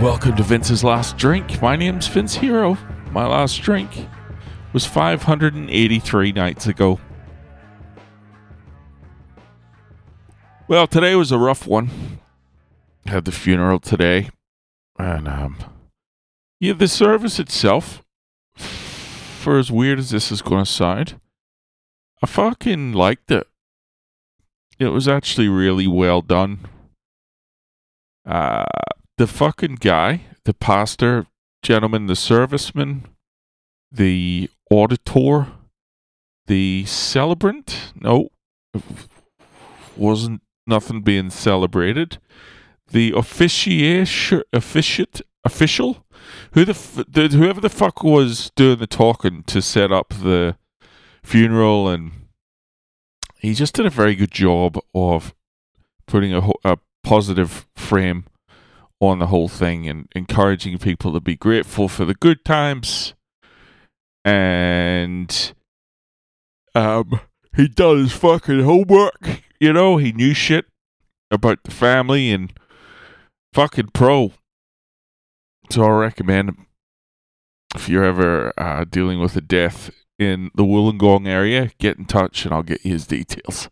welcome to Vince's Last Drink. My name's Vince Hero. My last drink was 583 nights ago. Well, today was a rough one. I Had the funeral today. And, um, yeah, the service itself, for as weird as this is going to sound, I fucking liked it. It was actually really well done. Uh, the fucking guy, the pastor, gentleman, the serviceman, the auditor, the celebrant. No, wasn't nothing being celebrated. The officiation, officiate, official, who the, the whoever the fuck was doing the talking to set up the funeral, and he just did a very good job of putting a, a positive frame on the whole thing and encouraging people to be grateful for the good times. And um, he done his fucking homework. You know, he knew shit about the family and fucking pro. So I recommend if you're ever uh, dealing with a death in the Wollongong area, get in touch and I'll get you his details.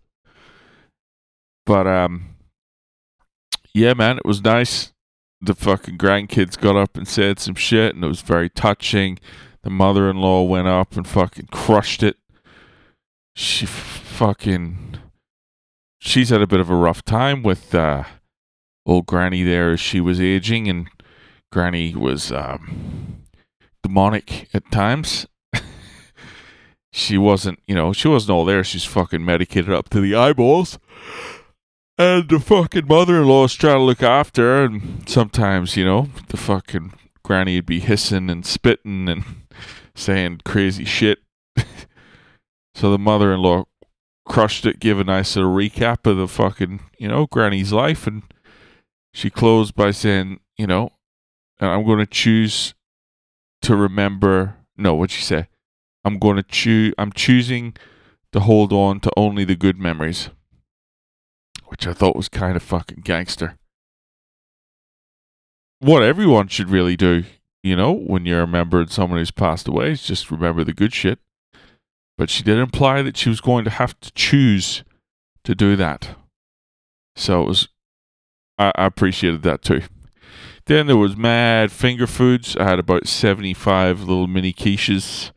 But um, yeah, man, it was nice the fucking grandkids got up and said some shit, and it was very touching. The mother in law went up and fucking crushed it. She fucking. She's had a bit of a rough time with uh, old Granny there as she was aging, and Granny was um, demonic at times. she wasn't, you know, she wasn't all there. She's fucking medicated up to the eyeballs. And the fucking mother in law is trying to look after her, and sometimes, you know, the fucking granny would be hissing and spitting and saying crazy shit. so the mother in law crushed it, gave a nice little recap of the fucking, you know, granny's life, and she closed by saying, you know, and I'm going to choose to remember. No, what'd she say? I'm going to choose. I'm choosing to hold on to only the good memories which I thought was kind of fucking gangster. What everyone should really do, you know, when you're remembering someone who's passed away, is just remember the good shit. But she did imply that she was going to have to choose to do that. So it was, I, I appreciated that too. Then there was mad finger foods. I had about 75 little mini quiches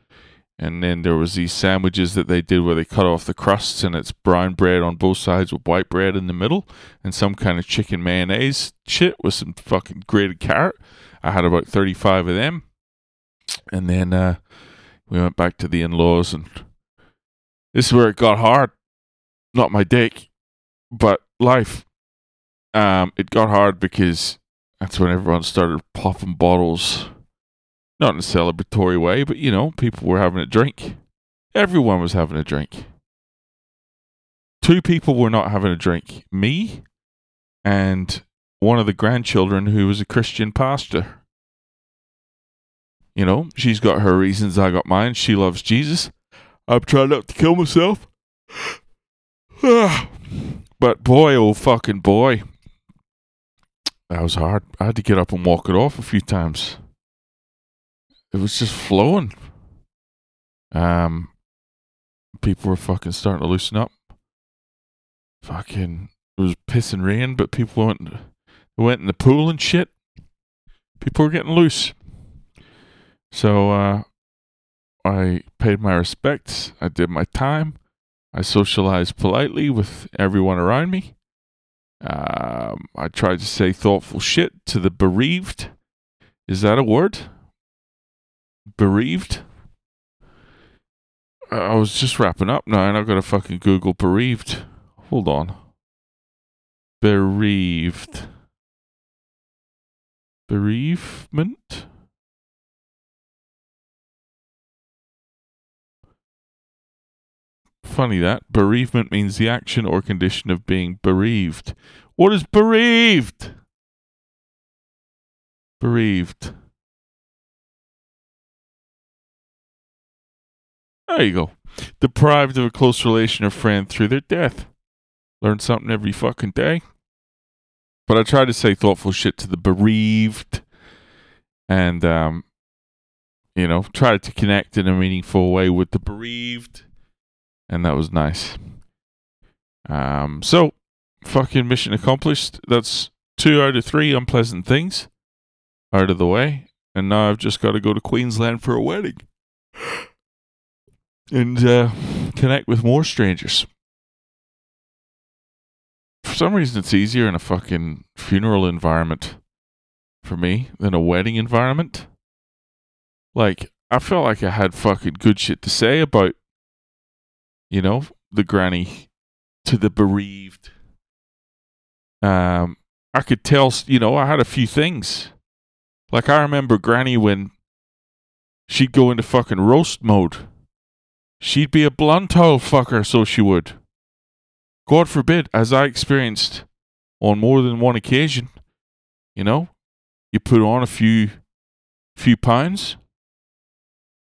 and then there was these sandwiches that they did where they cut off the crusts and it's brown bread on both sides with white bread in the middle and some kind of chicken mayonnaise shit with some fucking grated carrot. I had about 35 of them. And then uh, we went back to the in-laws and this is where it got hard. Not my dick, but life. Um, it got hard because that's when everyone started popping bottles not in a celebratory way, but you know, people were having a drink. Everyone was having a drink. Two people were not having a drink me and one of the grandchildren who was a Christian pastor. You know, she's got her reasons, I got mine. She loves Jesus. I'm trying not to kill myself. but boy, oh fucking boy. That was hard. I had to get up and walk it off a few times it was just flowing. Um, people were fucking starting to loosen up. Fucking, it was pissing rain, but people went, went in the pool and shit. People were getting loose. So, uh, I paid my respects. I did my time. I socialized politely with everyone around me. Um, I tried to say thoughtful shit to the bereaved. Is that a word? Bereaved. I was just wrapping up now, and I've got to fucking Google bereaved. Hold on. Bereaved. Bereavement? Funny that. Bereavement means the action or condition of being bereaved. What is bereaved? Bereaved. There you go. Deprived of a close relation or friend through their death. Learn something every fucking day. But I try to say thoughtful shit to the bereaved. and um, you know, tried to connect in a meaningful way with the bereaved, and that was nice. Um, so fucking mission accomplished. That's two out of three unpleasant things out of the way, and now I've just got to go to Queensland for a wedding and uh, connect with more strangers. For some reason, it's easier in a fucking funeral environment for me than a wedding environment. Like, I felt like I had fucking good shit to say about, you know, the granny to the bereaved. Um, I could tell, you know, I had a few things. Like, I remember Granny when she'd go into fucking roast mode. She'd be a blunt old fucker, so she would. God forbid, as I experienced on more than one occasion, you know, you put on a few few pounds,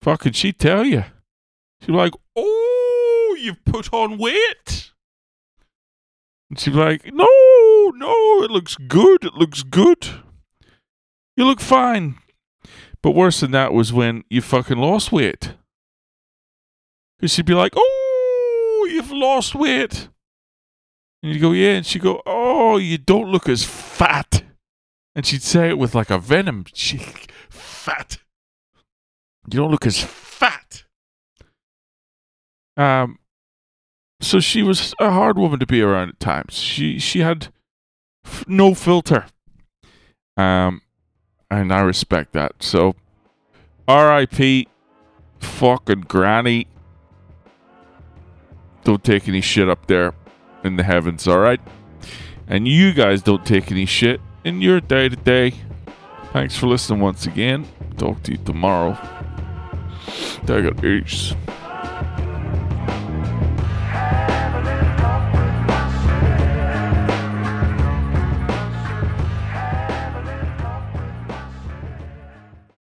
fucking she'd tell you. She'd be like, Oh, you've put on weight. And she'd be like, No, no, it looks good. It looks good. You look fine. But worse than that was when you fucking lost weight. She'd be like, Oh, you've lost weight. And you'd go, Yeah. And she'd go, Oh, you don't look as fat. And she'd say it with like a venom. She, fat. You don't look as fat. Um, so she was a hard woman to be around at times. She she had f- no filter. Um, and I respect that. So, R.I.P. Fucking granny. Don't take any shit up there in the heavens, all right? And you guys don't take any shit in your day to day. Thanks for listening once again. Talk to you tomorrow. Take.